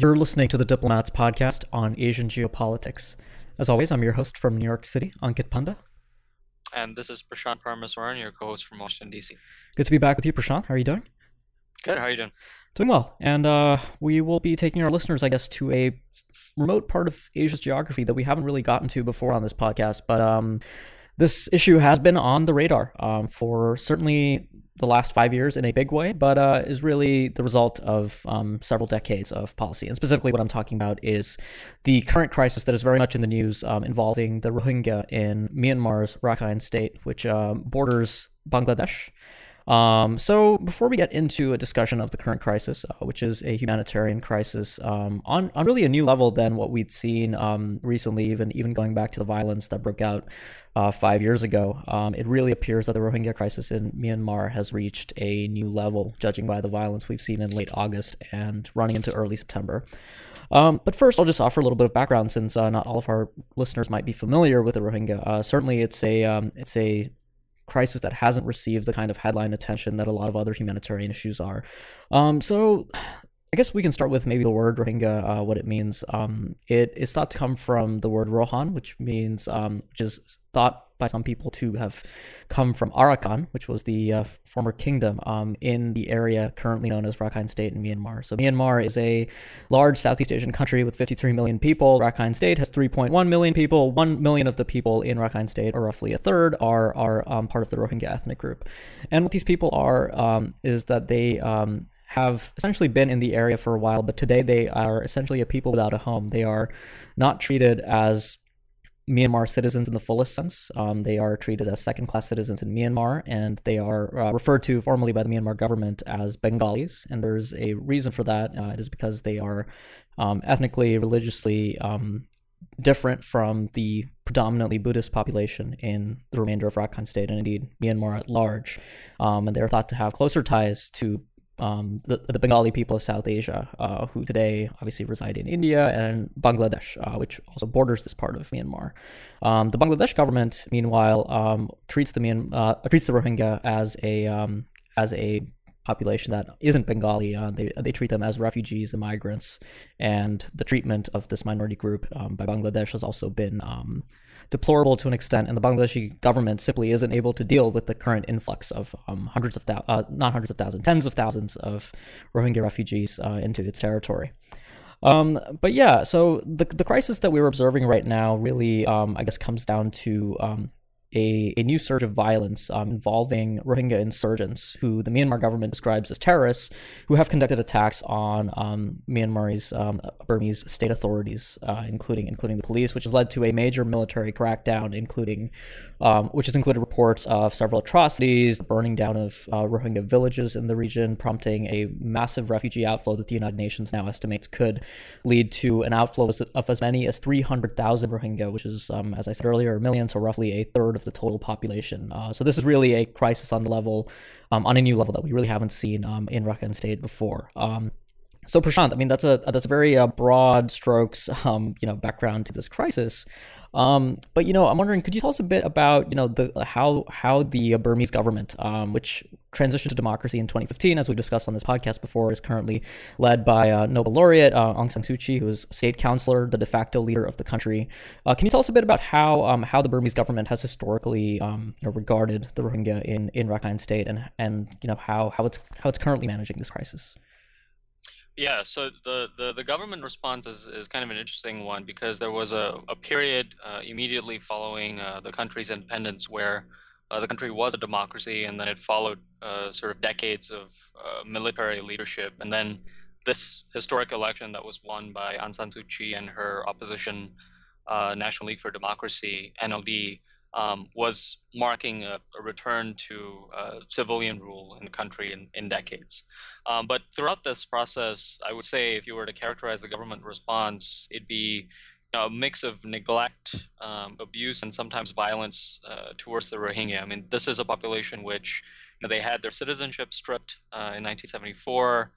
You're listening to the Diplomat's podcast on Asian geopolitics. As always, I'm your host from New York City, Ankit Panda. And this is Prashant Parameswaran, your co-host from Washington, D.C. Good to be back with you, Prashant. How are you doing? Good. How are you doing? Doing well. And uh, we will be taking our listeners, I guess, to a remote part of Asia's geography that we haven't really gotten to before on this podcast. But um, this issue has been on the radar um, for certainly the last five years in a big way, but uh, is really the result of um, several decades of policy. And specifically, what I'm talking about is the current crisis that is very much in the news um, involving the Rohingya in Myanmar's Rakhine state, which uh, borders Bangladesh. Um, so before we get into a discussion of the current crisis, uh, which is a humanitarian crisis um, on, on really a new level than what we'd seen um, recently, even even going back to the violence that broke out uh, five years ago, um, it really appears that the Rohingya crisis in Myanmar has reached a new level, judging by the violence we've seen in late August and running into early September. Um, but first, I'll just offer a little bit of background, since uh, not all of our listeners might be familiar with the Rohingya. Uh, certainly, it's a um, it's a crisis that hasn't received the kind of headline attention that a lot of other humanitarian issues are. Um, so I guess we can start with maybe the word Rohingya, uh, what it means. Um, it is thought to come from the word Rohan, which means, um, which is thought by some people to have come from Arakan, which was the uh, former kingdom um, in the area currently known as Rakhine State in Myanmar. So Myanmar is a large Southeast Asian country with 53 million people. Rakhine State has 3.1 million people. One million of the people in Rakhine State, or roughly a third, are are um, part of the Rohingya ethnic group. And what these people are um, is that they um, have essentially been in the area for a while, but today they are essentially a people without a home. They are not treated as Myanmar citizens in the fullest sense. Um, they are treated as second class citizens in Myanmar, and they are uh, referred to formally by the Myanmar government as Bengalis. And there's a reason for that. Uh, it is because they are um, ethnically, religiously um, different from the predominantly Buddhist population in the remainder of Rakhine State, and indeed Myanmar at large. Um, and they're thought to have closer ties to um, the, the Bengali people of South Asia, uh, who today obviously reside in India and Bangladesh, uh, which also borders this part of Myanmar. Um, the Bangladesh government, meanwhile, um, treats the Myan, uh, treats the Rohingya as a um, as a population that isn't Bengali. Uh, they they treat them as refugees and migrants, and the treatment of this minority group um, by Bangladesh has also been um, deplorable to an extent, and the Bangladeshi government simply isn't able to deal with the current influx of um, hundreds of uh, not hundreds of thousands, tens of thousands of Rohingya refugees uh, into its territory. Um, but yeah, so the the crisis that we're observing right now really, um, I guess, comes down to um, a, a new surge of violence um, involving Rohingya insurgents, who the Myanmar government describes as terrorists, who have conducted attacks on um, Myanmar's um, Burmese state authorities, uh, including including the police, which has led to a major military crackdown, including um, which has included reports of several atrocities, burning down of uh, Rohingya villages in the region, prompting a massive refugee outflow that the United Nations now estimates could lead to an outflow of as many as 300,000 Rohingya, which is, um, as I said earlier, a million, so roughly a third of the total population. Uh, so this is really a crisis on the level, um, on a new level that we really haven't seen um, in Rakhine State before. Um, so Prashant, I mean that's a that's a very uh, broad strokes, um, you know, background to this crisis. Um, but you know, I'm wondering, could you tell us a bit about you know the how how the Burmese government, um, which transitioned to democracy in 2015, as we discussed on this podcast before, is currently led by uh, Nobel laureate uh, Aung San Suu Kyi, who is state counselor, the de facto leader of the country. Uh, can you tell us a bit about how um, how the Burmese government has historically um, you know, regarded the Rohingya in in Rakhine State, and and you know how how it's how it's currently managing this crisis? Yeah, so the, the, the, government response is, is kind of an interesting one because there was a, a period uh, immediately following uh, the country's independence where uh, the country was a democracy and then it followed uh, sort of decades of uh, military leadership. And then this historic election that was won by Aung San Suu Kyi and her opposition, uh, National League for Democracy, NLD, um, was marking a, a return to uh, civilian rule in the country in, in decades. Um, but throughout this process, I would say if you were to characterize the government response, it'd be you know, a mix of neglect, um, abuse, and sometimes violence uh, towards the Rohingya. I mean, this is a population which you know, they had their citizenship stripped uh, in 1974,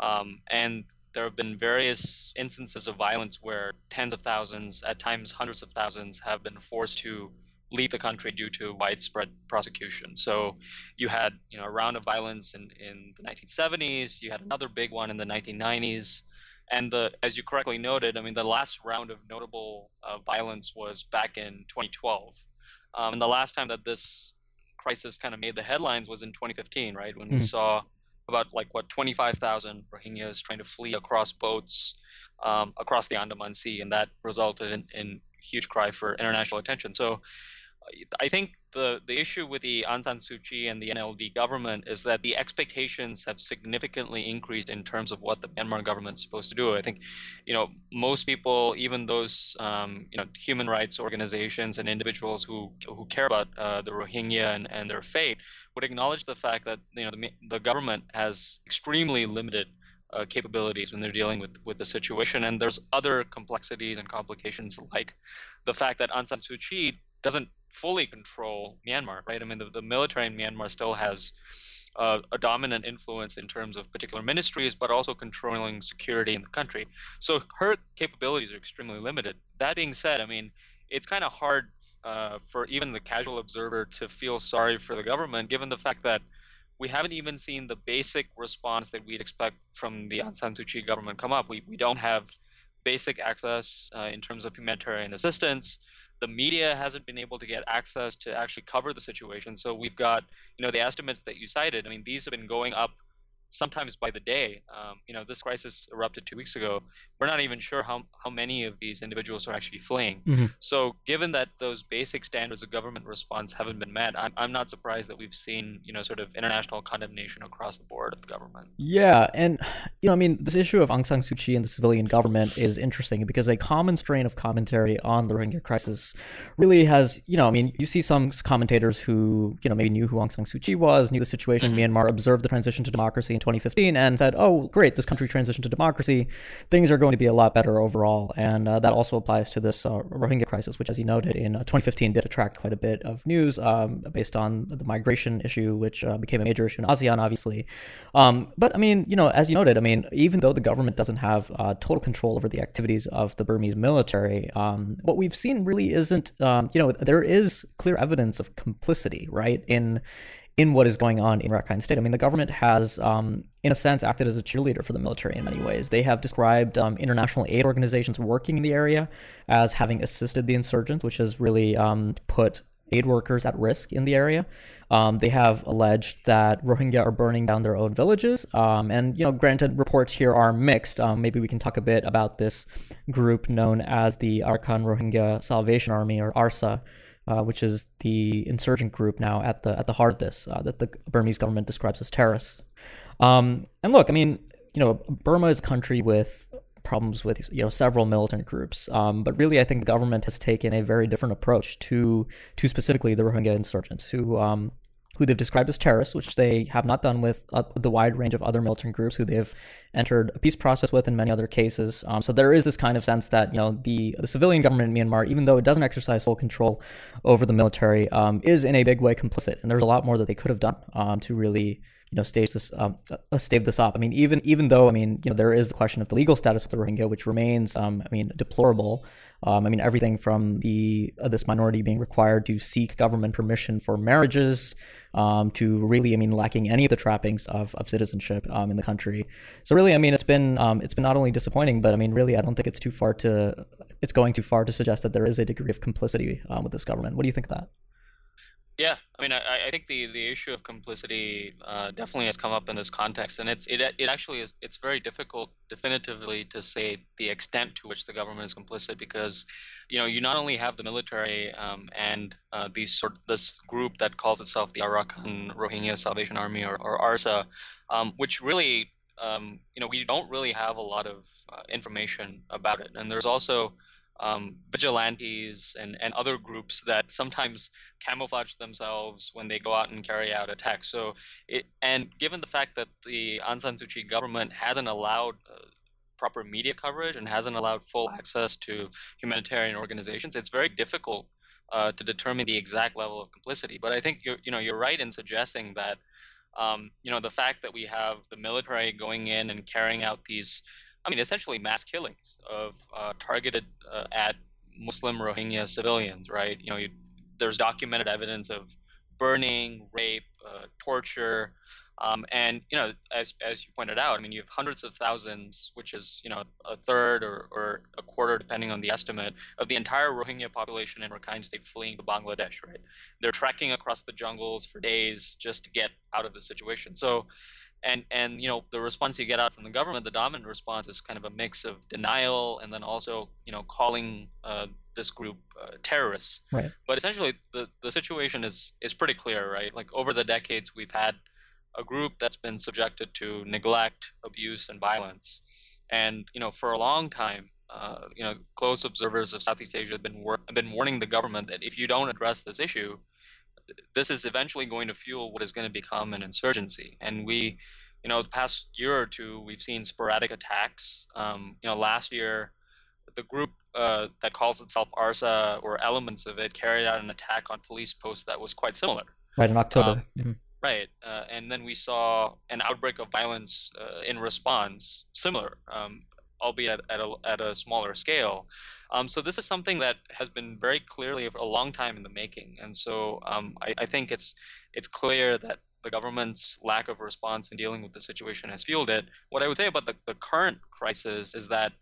um, and there have been various instances of violence where tens of thousands, at times hundreds of thousands, have been forced to leave the country due to widespread prosecution. So you had you know a round of violence in, in the 1970s. You had another big one in the 1990s, and the as you correctly noted, I mean the last round of notable uh, violence was back in 2012, um, and the last time that this crisis kind of made the headlines was in 2015, right when mm-hmm. we saw about like what 25,000 Rohingyas trying to flee across boats um, across the Andaman Sea, and that resulted in, in huge cry for international attention. So I think the, the issue with the Aung San Suu Kyi and the NLD government is that the expectations have significantly increased in terms of what the Myanmar government is supposed to do. I think, you know, most people, even those, um, you know, human rights organizations and individuals who who care about uh, the Rohingya and, and their fate, would acknowledge the fact that you know the, the government has extremely limited uh, capabilities when they're dealing with, with the situation. And there's other complexities and complications like the fact that Aung San Suu Kyi doesn't fully control Myanmar, right? I mean, the, the military in Myanmar still has uh, a dominant influence in terms of particular ministries, but also controlling security in the country. So her capabilities are extremely limited. That being said, I mean, it's kind of hard uh, for even the casual observer to feel sorry for the government, given the fact that we haven't even seen the basic response that we'd expect from the Aung San Suu Kyi government come up. We, we don't have basic access uh, in terms of humanitarian assistance the media hasn't been able to get access to actually cover the situation. So we've got, you know, the estimates that you cited. I mean, these have been going up sometimes by the day. Um, you know, this crisis erupted two weeks ago. We're not even sure how, how many of these individuals are actually fleeing. Mm-hmm. So, given that those basic standards of government response haven't been met, I'm, I'm not surprised that we've seen, you know, sort of international condemnation across the board of the government. Yeah. And, you know, I mean, this issue of Aung San Suu Kyi and the civilian government is interesting because a common strain of commentary on the Rohingya crisis really has, you know, I mean, you see some commentators who, you know, maybe knew who Aung San Suu Kyi was, knew the situation mm-hmm. in Myanmar, observed the transition to democracy 2015 and said, oh, great, this country transitioned to democracy. Things are going to be a lot better overall. And uh, that also applies to this uh, Rohingya crisis, which, as you noted, in uh, 2015 did attract quite a bit of news um, based on the migration issue, which uh, became a major issue in ASEAN, obviously. Um, but I mean, you know, as you noted, I mean, even though the government doesn't have uh, total control over the activities of the Burmese military, um, what we've seen really isn't, um, you know, there is clear evidence of complicity, right, in in what is going on in Rakhine State. I mean, the government has, um, in a sense, acted as a cheerleader for the military in many ways. They have described um, international aid organizations working in the area as having assisted the insurgents, which has really um, put aid workers at risk in the area. Um, they have alleged that Rohingya are burning down their own villages. Um, and, you know, granted, reports here are mixed. Um, maybe we can talk a bit about this group known as the Arakan Rohingya Salvation Army, or ARSA, uh, which is the insurgent group now at the at the heart of this uh, that the Burmese government describes as terrorists. Um, and look, I mean, you know, Burma is a country with problems with you know several militant groups, um, but really, I think the government has taken a very different approach to to specifically the Rohingya insurgents, who um, who they've described as terrorists, which they have not done with uh, the wide range of other militant groups who they've entered a peace process with in many other cases. Um, so there is this kind of sense that you know the the civilian government in Myanmar, even though it doesn't exercise full control over the military, um, is in a big way complicit, and there's a lot more that they could have done um, to really you know stage this um, uh, stave this up. I mean, even even though I mean you know there is the question of the legal status of the Rohingya, which remains um, I mean deplorable. Um, I mean everything from the uh, this minority being required to seek government permission for marriages um, to really, I mean, lacking any of the trappings of, of citizenship um, in the country. So really, I mean, it's been um, it's been not only disappointing, but I mean, really, I don't think it's too far to it's going too far to suggest that there is a degree of complicity with this government. What do you think of that? Yeah, I mean, I, I think the, the issue of complicity uh, definitely has come up in this context, and it's it, it actually is it's very difficult definitively to say the extent to which the government is complicit because, you know, you not only have the military um, and uh, these sort this group that calls itself the Arakan Rohingya Salvation Army or, or ARSA, um, which really um, you know we don't really have a lot of uh, information about it, and there's also um, vigilantes and, and other groups that sometimes camouflage themselves when they go out and carry out attacks. So, it, and given the fact that the Aung San Suu Kyi government hasn't allowed uh, proper media coverage and hasn't allowed full access to humanitarian organizations, it's very difficult uh, to determine the exact level of complicity. But I think you're, you know, you're right in suggesting that, um, you know, the fact that we have the military going in and carrying out these I mean, essentially mass killings of uh, targeted uh, at Muslim Rohingya civilians, right? You know, you, there's documented evidence of burning, rape, uh, torture, Um, and you know, as as you pointed out, I mean, you have hundreds of thousands, which is you know a third or, or a quarter, depending on the estimate, of the entire Rohingya population in Rakhine State fleeing to Bangladesh. Right? They're trekking across the jungles for days just to get out of the situation. So, and and you know, the response you get out from the government, the dominant response is kind of a mix of denial and then also you know calling uh, this group uh, terrorists. Right. But essentially, the the situation is is pretty clear, right? Like over the decades, we've had a group that's been subjected to neglect, abuse, and violence. And you know, for a long time, uh, you know, close observers of Southeast Asia have been wor- have been warning the government that if you don't address this issue, this is eventually going to fuel what is going to become an insurgency. And we, you know, the past year or two, we've seen sporadic attacks. Um, you know, last year, the group uh, that calls itself ARSA or elements of it carried out an attack on police posts that was quite similar. Right in October. Um, mm-hmm. Right, uh, and then we saw an outbreak of violence uh, in response, similar, um, albeit at, a, at a smaller scale. Um, so this is something that has been very clearly a long time in the making, and so um, I, I, think it's it's clear that the government's lack of response in dealing with the situation has fueled it. What I would say about the, the current crisis is that,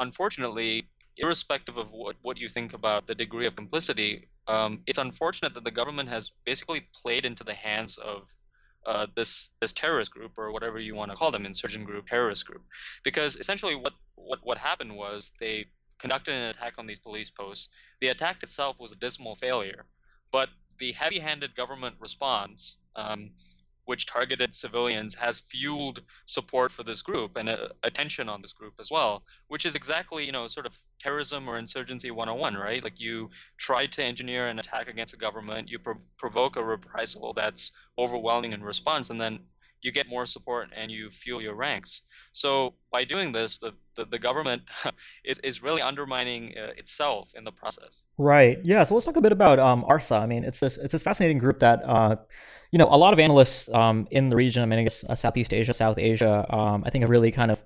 unfortunately, irrespective of what, what you think about the degree of complicity, um, it's unfortunate that the government has basically played into the hands of uh, this this terrorist group or whatever you want to call them, insurgent group, terrorist group, because essentially what what what happened was they conducted an attack on these police posts. The attack itself was a dismal failure, but the heavy-handed government response um, which targeted civilians has fueled support for this group and uh, attention on this group as well which is exactly you know sort of terrorism or insurgency 101 right? Like you try to engineer an attack against a government you pro- provoke a reprisal that's overwhelming in response and then you get more support and you fuel your ranks. So by doing this, the, the, the government is, is really undermining uh, itself in the process. Right. Yeah. So let's talk a bit about um, ARSA. I mean, it's this it's this fascinating group that uh, you know a lot of analysts um, in the region. I mean, I guess uh, Southeast Asia, South Asia. Um, I think have really kind of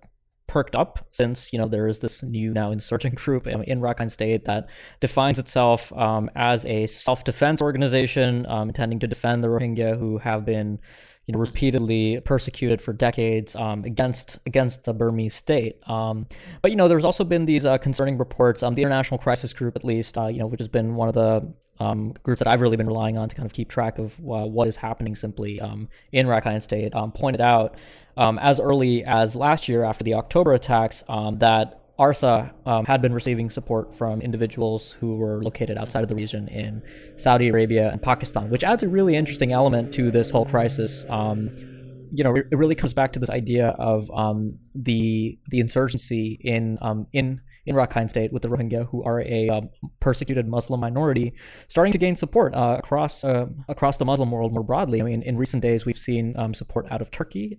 perked up since you know there is this new now insurgent group in Rakhine State that defines itself um, as a self-defense organization um, intending to defend the Rohingya who have been you know, repeatedly persecuted for decades um, against against the Burmese state. Um, but you know, there's also been these uh, concerning reports. Um, the International Crisis Group, at least, uh, you know, which has been one of the um, groups that I've really been relying on to kind of keep track of uh, what is happening simply um, in Rakhine State, um, pointed out as early as last year after the October attacks that ARSA um, had been receiving support from individuals who were located outside of the region in Saudi Arabia and Pakistan, which adds a really interesting element to this whole crisis. Um, you know, it really comes back to this idea of um, the the insurgency in um, in in Rakhine State with the Rohingya, who are a um, persecuted Muslim minority, starting to gain support uh, across uh, across the Muslim world more broadly. I mean, in recent days, we've seen um, support out of Turkey.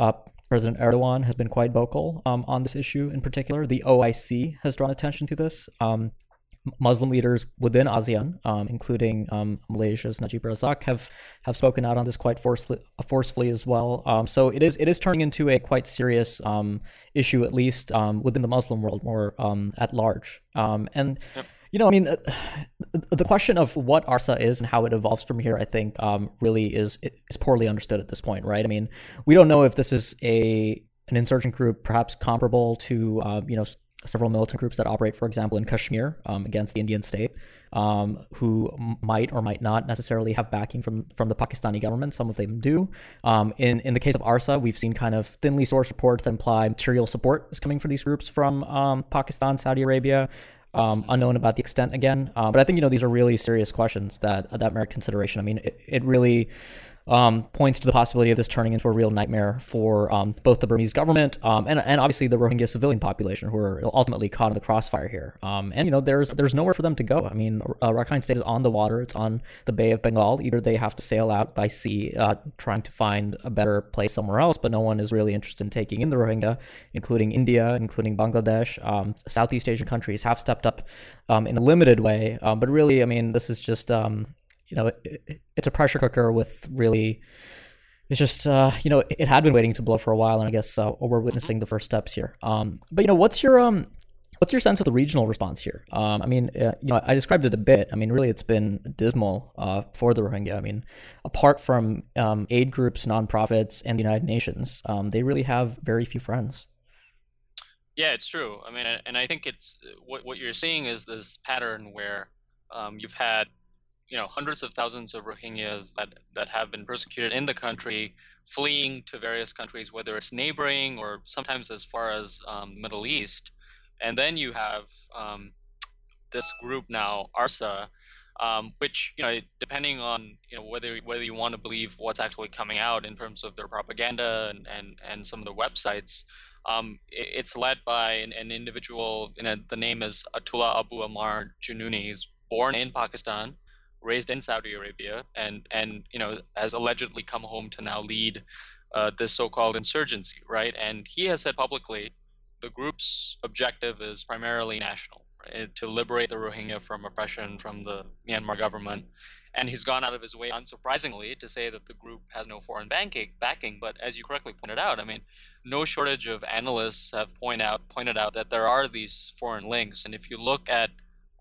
Uh, President Erdogan has been quite vocal um, on this issue in particular. The OIC has drawn attention to this. Um, Muslim leaders within ASEAN, um, including um, Malaysia's Najib Razak, have have spoken out on this quite forcefully, forcefully as well. Um, so it is it is turning into a quite serious um, issue, at least within the Muslim world, more at large. and yep you know, I mean, uh, the question of what ARSA is and how it evolves from here, I think, um, really is is poorly understood at this point, right? I mean, we don't know if this is a an insurgent group, perhaps comparable to, uh, you know, several militant groups that operate, for example, in Kashmir um, against the Indian state, um, who might or might not necessarily have backing from from the Pakistani government. Some of them do. Um, in in the case of ARSA, we've seen kind of thinly sourced reports that imply material support is coming for these groups from um, Pakistan, Saudi Arabia, um, unknown about the extent again. Uh, but I think you know these are really serious questions that that merit consideration. I mean, it, it really um, points to the possibility of this turning into a real nightmare for um, both the Burmese government um, and, and obviously the Rohingya civilian population who are ultimately caught in the crossfire here. Um, and you know, there's there's nowhere for them to go. I mean, uh, Rakhine State is on the water; it's on the Bay of Bengal. Either they have to sail out by sea, uh, trying to find a better place somewhere else, but no one is really interested in taking in the Rohingya, including India, including Bangladesh. Um, Southeast Asian countries have stepped up um, in a limited way, but really, I mean, this is just you know, it, it's a pressure cooker with really. It's just, uh, you know, it had been waiting to blow for a while, and I guess uh, we're witnessing the first steps here. Um, but you know, what's your um, what's your sense of the regional response here? Um, I mean, uh, you know, I described it a bit. I mean, really, it's been dismal uh, for the Rohingya. I mean, apart from um, aid groups, nonprofits, and the United Nations, um, they really have very few friends. Yeah, it's true. I mean, and I think it's what what you're seeing is this pattern where um, you've had you know hundreds of thousands of Rohingyas that that have been persecuted in the country, fleeing to various countries, whether it's neighboring or sometimes as far as um, Middle East, and then you have um, this group now, ARSA, um, which you know depending on you know whether whether you want to believe what's actually coming out in terms of their propaganda and and, and some of the websites. Um, it's led by an, an individual, you know, the name is Atullah Abu Amar Jununi. He's born in Pakistan, raised in Saudi Arabia, and and you know has allegedly come home to now lead uh, this so-called insurgency, right? And he has said publicly, the group's objective is primarily national, right? to liberate the Rohingya from oppression from the Myanmar government. And he's gone out of his way, unsurprisingly, to say that the group has no foreign banking, backing. But as you correctly pointed out, I mean, no shortage of analysts have point out, pointed out that there are these foreign links. And if you look at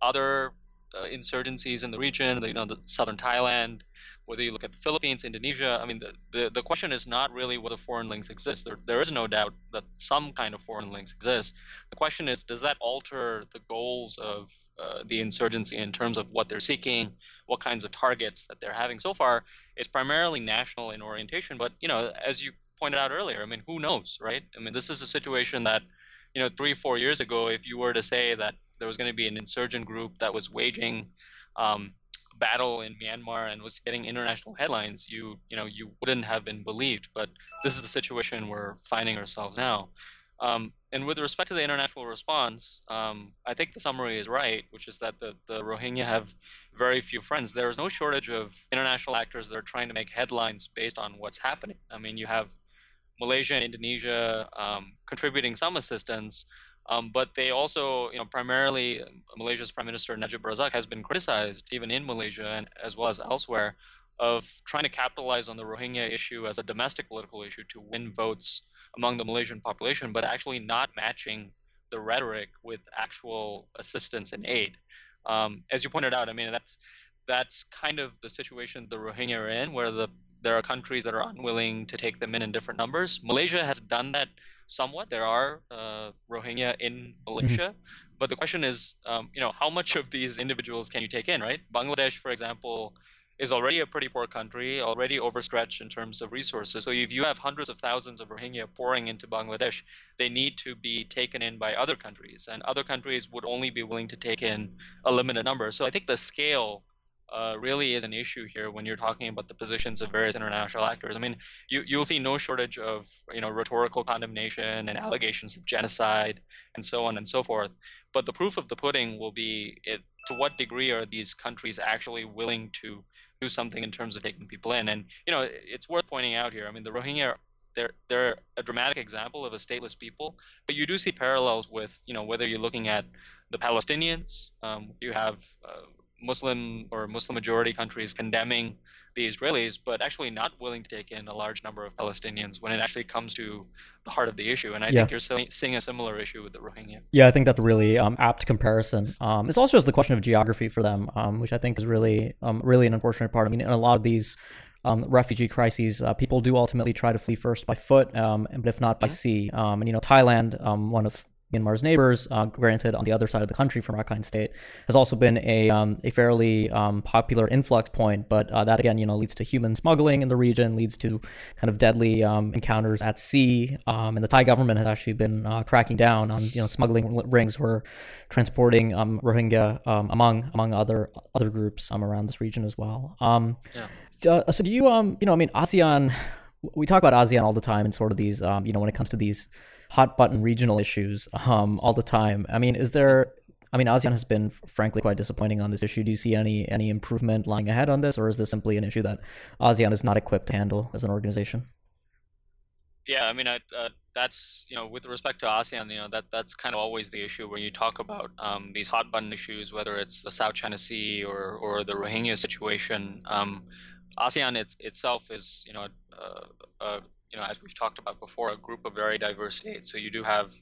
other uh, insurgencies in the region, you know, the southern Thailand, whether you look at the Philippines, Indonesia, I mean, the, the, the question is not really whether foreign links exist. There, there is no doubt that some kind of foreign links exist. The question is, does that alter the goals of uh, the insurgency in terms of what they're seeking, what kinds of targets that they're having? So far, it's primarily national in orientation, but, you know, as you pointed out earlier, I mean, who knows, right? I mean, this is a situation that, you know, three, four years ago, if you were to say that there was going to be an insurgent group that was waging um, battle in Myanmar and was getting international headlines, you you know you wouldn't have been believed. But this is the situation we're finding ourselves now. Um, and with respect to the international response, um, I think the summary is right, which is that the, the Rohingya have very few friends. There is no shortage of international actors that are trying to make headlines based on what's happening. I mean, you have Malaysia and Indonesia um, contributing some assistance, um, but they also, you know, primarily Malaysia's Prime Minister Najib Razak has been criticized, even in Malaysia and as well as elsewhere, of trying to capitalize on the Rohingya issue as a domestic political issue to win votes among the Malaysian population, but actually not matching the rhetoric with actual assistance and aid. Um, as you pointed out, I mean that's that's kind of the situation the Rohingya are in, where the there are countries that are unwilling to take them in in different numbers. Malaysia has done that somewhat. There are uh, Rohingya in Malaysia, mm-hmm. but the question is, um, you know, how much of these individuals can you take in, right? Bangladesh, for example, is already a pretty poor country, already overstretched in terms of resources. So if you have hundreds of thousands of Rohingya pouring into Bangladesh, they need to be taken in by other countries, and other countries would only be willing to take in a limited number. So I think the scale uh, really is an issue here when you're talking about the positions of various international actors. I mean, you you'll see no shortage of you know rhetorical condemnation and allegations of genocide and so on and so forth. But the proof of the pudding will be it, to what degree are these countries actually willing to do something in terms of taking people in? And you know, it's worth pointing out here. I mean, the Rohingya they're they're a dramatic example of a stateless people, but you do see parallels with you know whether you're looking at the Palestinians, um, you have uh, Muslim or Muslim majority countries condemning the Israelis, but actually not willing to take in a large number of Palestinians when it actually comes to the heart of the issue. And I yeah. think you're seeing a similar issue with the Rohingya. Yeah, I think that's a really um, apt comparison. Um, it's also just the question of geography for them, um, which I think is really, um, really an unfortunate part. I mean, in a lot of these um, refugee crises, uh, people do ultimately try to flee first by foot, um, but if not by mm-hmm. sea. Um, and you know, Thailand, um, one of Myanmar's neighbors, uh, granted on the other side of the country from Rakhine State, has also been a um, a fairly um, popular influx point. But uh, that again, you know, leads to human smuggling in the region, leads to kind of deadly um, encounters at sea. Um, and the Thai government has actually been uh, cracking down on you know smuggling rings who are transporting um, Rohingya um, among among other other groups around this region as well. yeah. Uh, so do you um you know I mean ASEAN we talk about ASEAN all the time and sort of these um you know when it comes to these hot button regional issues um, all the time. I mean, is there? I mean, ASEAN has been frankly quite disappointing on this issue. Do you see any any improvement lying ahead on this, or is this simply an issue that ASEAN is not equipped to handle as an organization? Yeah, I mean, I, uh, that's you know, with respect to ASEAN, you know, that that's kind of always the issue when you talk about um, these hot button issues, whether it's the South China Sea or or the Rohingya situation. Um, ASEAN it's, itself is you know uh, uh, you know, as we've talked about before, a group of very diverse states. So you do have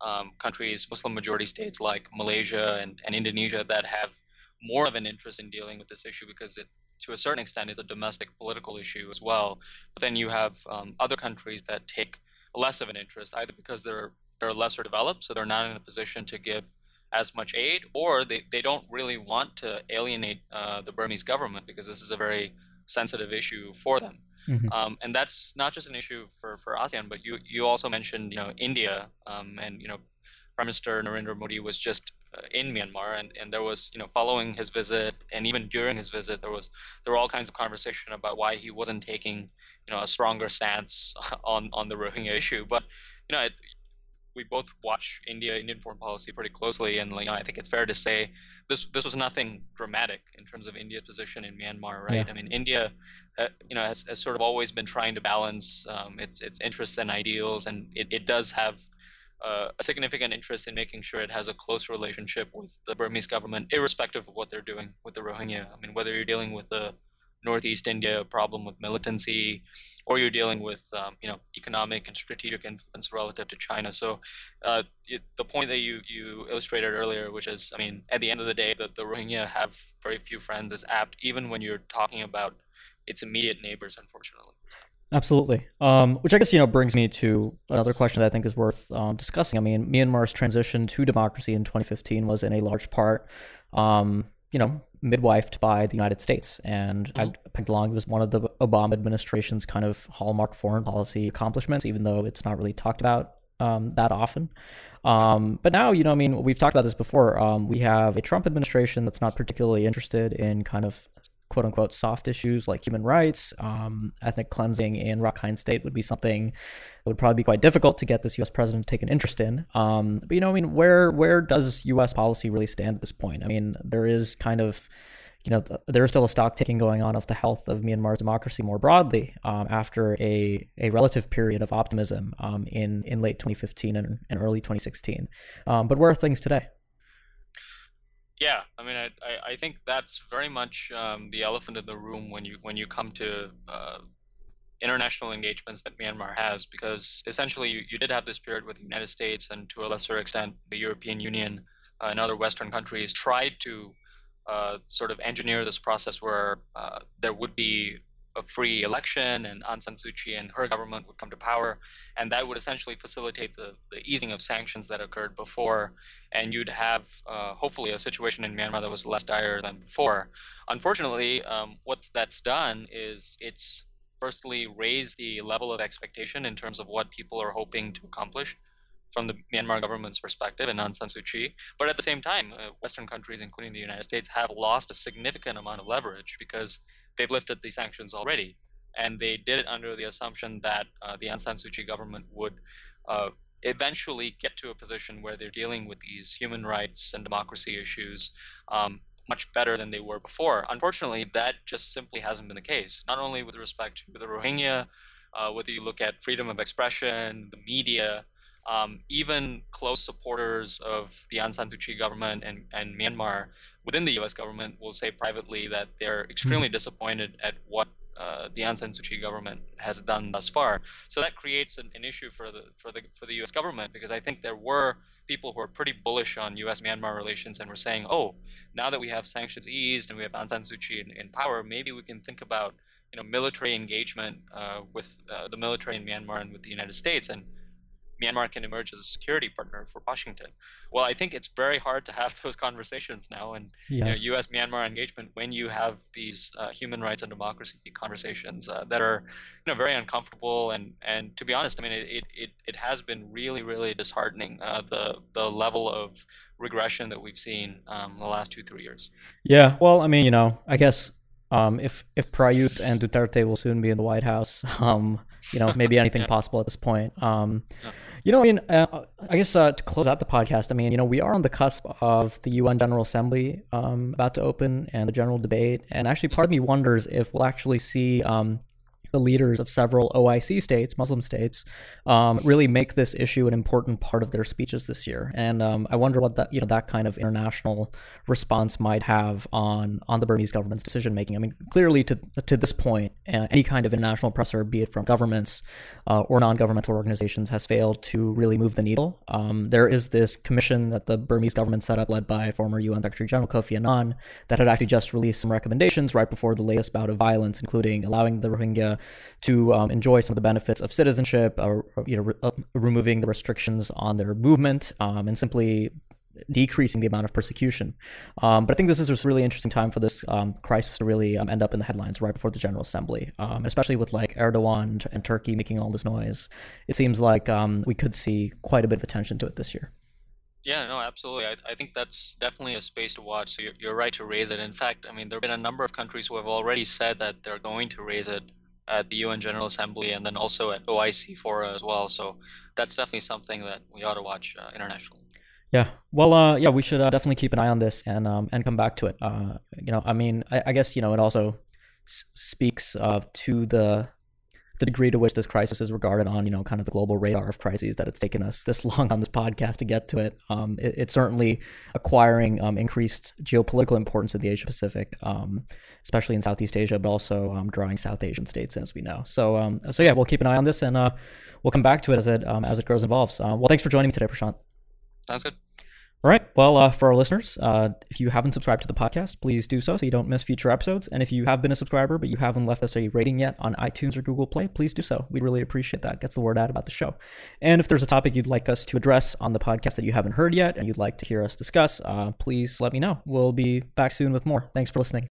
um, countries, Muslim majority states like Malaysia and, and Indonesia that have more of an interest in dealing with this issue because it, to a certain extent, is a domestic political issue as well. But then you have um, other countries that take less of an interest, either because they're they're lesser developed, so they're not in a position to give as much aid, or they, they don't really want to alienate uh, the Burmese government because this is a very sensitive issue for them. Mm-hmm. Um, and that's not just an issue for, for ASEAN, but you, you also mentioned you know India um, and you know Prime Minister Narendra Modi was just uh, in Myanmar, and, and there was you know following his visit and even during his visit there was there were all kinds of conversation about why he wasn't taking you know a stronger stance on on the Rohingya issue. But you know it, we both watch India Indian foreign policy pretty closely, and you know, I think it's fair to say this this was nothing dramatic in terms of India's position in Myanmar, right? Yeah. I mean, India, uh, you know, has, has sort of always been trying to balance um, its its interests and ideals, and it, it does have uh, a significant interest in making sure it has a close relationship with the Burmese government, irrespective of what they're doing with the Rohingya. I mean, whether you're dealing with the Northeast India problem with militancy, or you're dealing with um, you know economic and strategic influence relative to China. So uh, it, the point that you you illustrated earlier, which is, I mean, at the end of the day, that the Rohingya have very few friends, is apt even when you're talking about its immediate neighbors, unfortunately. Absolutely. Um, which I guess you know brings me to another question that I think is worth um, discussing. I mean, Myanmar's transition to democracy in 2015 was in a large part um, you know, midwifed by the United States. And mm-hmm. I pegged along as one of the Obama administration's kind of hallmark foreign policy accomplishments, even though it's not really talked about um, that often. Um, but now, you know, I mean, we've talked about this before. Um, we have a Trump administration that's not particularly interested in kind of quote unquote soft issues like human rights, um, ethnic cleansing in Rakhine State would be something that would probably be quite difficult to get this U.S. president to take an interest in. Um, but you know, I mean, where where does U.S. policy really stand at this point? I mean, there is kind of you know, there is still a stock taking going on of the health of Myanmar's democracy more broadly um, after a, a relative period of optimism um, in, in late 2015 and, and early 2016. Um, but where are things today? Yeah, I mean, I, I, think that's very much um, the elephant in the room when you when you come to uh, international engagements that Myanmar has, because essentially you, you did have this period with the United States and to a lesser extent the European Union uh, and other Western countries tried to uh, sort of engineer this process where uh, there would be a free election and Aung San Suu Kyi and her government would come to power. And that would essentially facilitate the, the easing of sanctions that occurred before. And you'd have uh, hopefully a situation in Myanmar that was less dire than before. Unfortunately, um, what that's done is it's firstly raised the level of expectation in terms of what people are hoping to accomplish from the Myanmar government's perspective and Aung San Suu Kyi. But at the same time, uh, Western countries, including the United States, have lost a significant amount of leverage because they've lifted the sanctions already, and they did it under the assumption that uh, the Aung San Suu Kyi government would uh, eventually get to a position where they're dealing with these human rights and democracy issues um, much better than they were before. Unfortunately, that just simply hasn't been the case. Not only with respect to the Rohingya, uh, whether you look at freedom of expression, the media, um, even close supporters of the Aung San Suu Kyi government and, and Myanmar within the U.S. government will say privately that they're extremely mm-hmm. disappointed at what uh, the Aung San Suu Kyi government has done thus far. So that creates an, an, issue for the for the for the U.S. government because I think there were people who are pretty bullish on U.S. Myanmar relations and were saying, oh, now that we have sanctions eased and we have Aung San Suu Kyi in, in power, maybe we can think about you know military engagement uh, with uh, the military in Myanmar and with the United States and Myanmar can emerge as a security partner for Washington. Well, I think it's very hard to have those conversations now, and yeah. you know, U.S. Myanmar engagement when you have these uh, human rights and democracy conversations uh, that are, you know, very uncomfortable. And and to be honest, I mean, it it, it has been really really disheartening uh, the the level of regression that we've seen um, in the last two three years. Yeah, well, I mean, you know, I guess um, if if Prayut and Duterte will soon be in the White House, um, you know, maybe anything's yeah. possible at this point. Um, yeah. You know, I mean, uh, I guess uh, to close out the podcast, I mean, you know, we are on the cusp of the UN General Assembly um, about to open and the general debate, and actually, part of me wonders if we'll actually see um, the leaders of several OIC states, Muslim states, um, really make this issue an important part of their speeches this year. And um, I wonder what that you know that kind of international response might have on on the Burmese government's decision making. I mean, clearly to to this point, any kind of international pressure, be it from governments uh, or non-governmental organizations, has failed to really move the needle. Um, there is this commission that the Burmese government set up, led by former UN Secretary General Kofi Annan, that had actually just released some recommendations right before the latest bout of violence, including allowing the Rohingya to um, enjoy some of the benefits of citizenship, or, you know, re- uh, removing the restrictions on their movement, um, and simply decreasing the amount of persecution. Um, but I think this is a really interesting time for this um, crisis to really um, end up in the headlines right before the General Assembly, um, especially with like Erdogan and Turkey making all this noise. It seems like um, we could see quite a bit of attention to it this year. Yeah, no, absolutely. I, I think that's definitely a space to watch. So you're, you're right to raise it. In fact, I mean, there have been a number of countries who have already said that they're going to raise it at the UN General Assembly and then also at OIC fora as well. So that's definitely something that we ought to watch uh, internationally. Yeah, well, uh, yeah, we should uh, definitely keep an eye on this and um, and come back to it. Uh, you know, I mean, I, I guess you know it also s- speaks uh, to the the degree to which this crisis is regarded on, you know, kind of the global radar of crises that it's taken us this long on this podcast to get to it. Um, it it's certainly acquiring um, increased geopolitical importance in the Asia Pacific, um, especially in Southeast Asia, but also um, drawing South Asian states in, as we know. So, um, so yeah, we'll keep an eye on this and uh, we'll come back to it as it um, as it grows and evolves. Uh, well, thanks for joining me today, Prashant. Sounds good. All right. Well, uh, for our listeners, uh, if you haven't subscribed to the podcast, please do so so you don't miss future episodes. And if you have been a subscriber but you haven't left us a rating yet on iTunes or Google Play, please do so. We'd really appreciate that. Gets the word out about the show. And if there's a topic you'd like us to address on the podcast that you haven't heard yet and you'd like to hear us discuss, uh, please let me know. We'll be back soon with more. Thanks for listening.